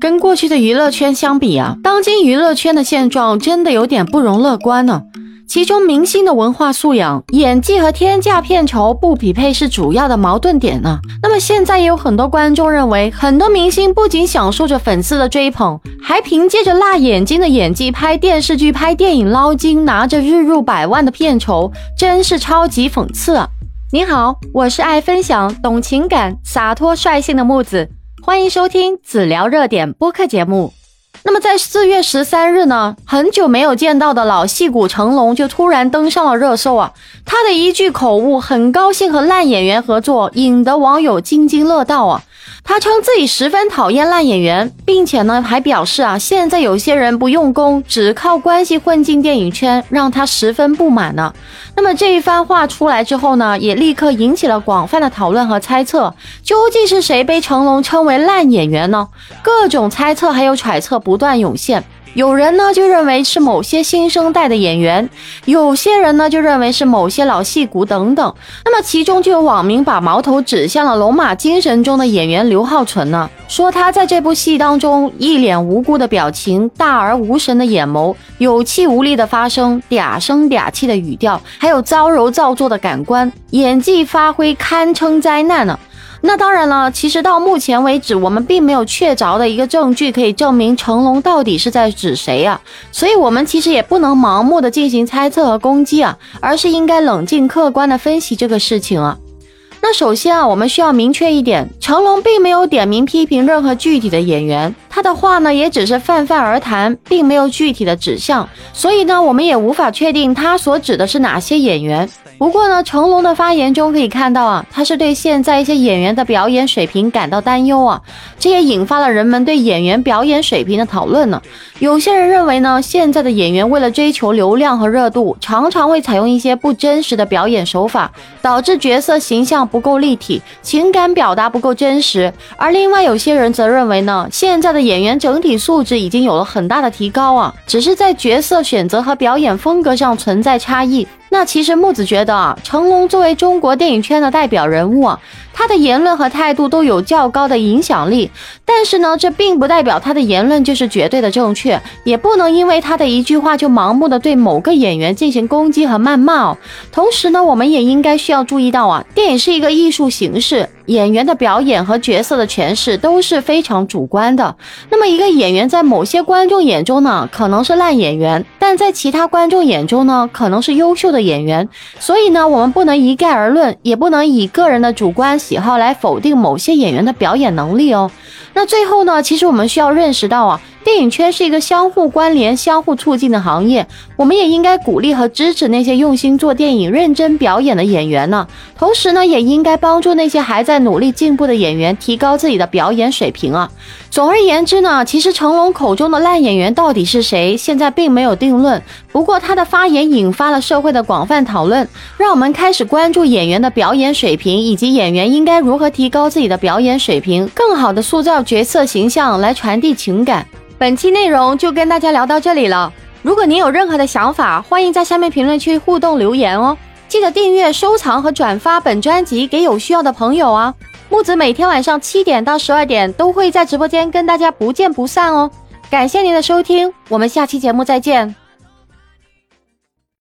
跟过去的娱乐圈相比啊，当今娱乐圈的现状真的有点不容乐观呢。其中明星的文化素养、演技和天价片酬不匹配是主要的矛盾点呢。那么现在也有很多观众认为，很多明星不仅享受着粉丝的追捧，还凭借着辣眼睛的演技拍电视剧、拍电影捞金，拿着日入百万的片酬，真是超级讽刺啊！你好，我是爱分享、懂情感、洒脱率性的木子。欢迎收听子聊热点播客节目。那么在四月十三日呢，很久没有见到的老戏骨成龙就突然登上了热搜啊！他的一句口误，很高兴和烂演员合作，引得网友津津乐道啊！他称自己十分讨厌烂演员，并且呢还表示啊，现在有些人不用功，只靠关系混进电影圈，让他十分不满呢。那么这一番话出来之后呢，也立刻引起了广泛的讨论和猜测，究竟是谁被成龙称为烂演员呢？各种猜测还有揣测不断涌现。有人呢就认为是某些新生代的演员，有些人呢就认为是某些老戏骨等等。那么其中就有网民把矛头指向了《龙马精神》中的演员刘浩存呢，说他在这部戏当中一脸无辜的表情、大而无神的眼眸、有气无力的发声、嗲声嗲气的语调，还有造柔造作的感官，演技发挥堪称灾难呢。那当然了，其实到目前为止，我们并没有确凿的一个证据可以证明成龙到底是在指谁呀，所以我们其实也不能盲目的进行猜测和攻击啊，而是应该冷静客观的分析这个事情啊。那首先啊，我们需要明确一点，成龙并没有点名批评任何具体的演员，他的话呢也只是泛泛而谈，并没有具体的指向，所以呢，我们也无法确定他所指的是哪些演员。不过呢，成龙的发言中可以看到啊，他是对现在一些演员的表演水平感到担忧啊，这也引发了人们对演员表演水平的讨论呢。有些人认为呢，现在的演员为了追求流量和热度，常常会采用一些不真实的表演手法，导致角色形象不够立体，情感表达不够真实。而另外有些人则认为呢，现在的演员整体素质已经有了很大的提高啊，只是在角色选择和表演风格上存在差异。那其实木子觉得啊，成龙作为中国电影圈的代表人物啊，他的言论和态度都有较高的影响力。但是呢，这并不代表他的言论就是绝对的正确，也不能因为他的一句话就盲目的对某个演员进行攻击和谩骂。同时呢，我们也应该需要注意到啊，电影是一个艺术形式。演员的表演和角色的诠释都是非常主观的。那么，一个演员在某些观众眼中呢，可能是烂演员；但在其他观众眼中呢，可能是优秀的演员。所以呢，我们不能一概而论，也不能以个人的主观喜好来否定某些演员的表演能力哦。那最后呢，其实我们需要认识到啊。电影圈是一个相互关联、相互促进的行业，我们也应该鼓励和支持那些用心做电影、认真表演的演员呢。同时呢，也应该帮助那些还在努力进步的演员提高自己的表演水平啊。总而言之呢，其实成龙口中的烂演员到底是谁，现在并没有定论。不过他的发言引发了社会的广泛讨论，让我们开始关注演员的表演水平，以及演员应该如何提高自己的表演水平，更好的塑造角色形象，来传递情感。本期内容就跟大家聊到这里了。如果您有任何的想法，欢迎在下面评论区互动留言哦。记得订阅、收藏和转发本专辑给有需要的朋友啊。木子每天晚上七点到十二点都会在直播间跟大家不见不散哦。感谢您的收听，我们下期节目再见。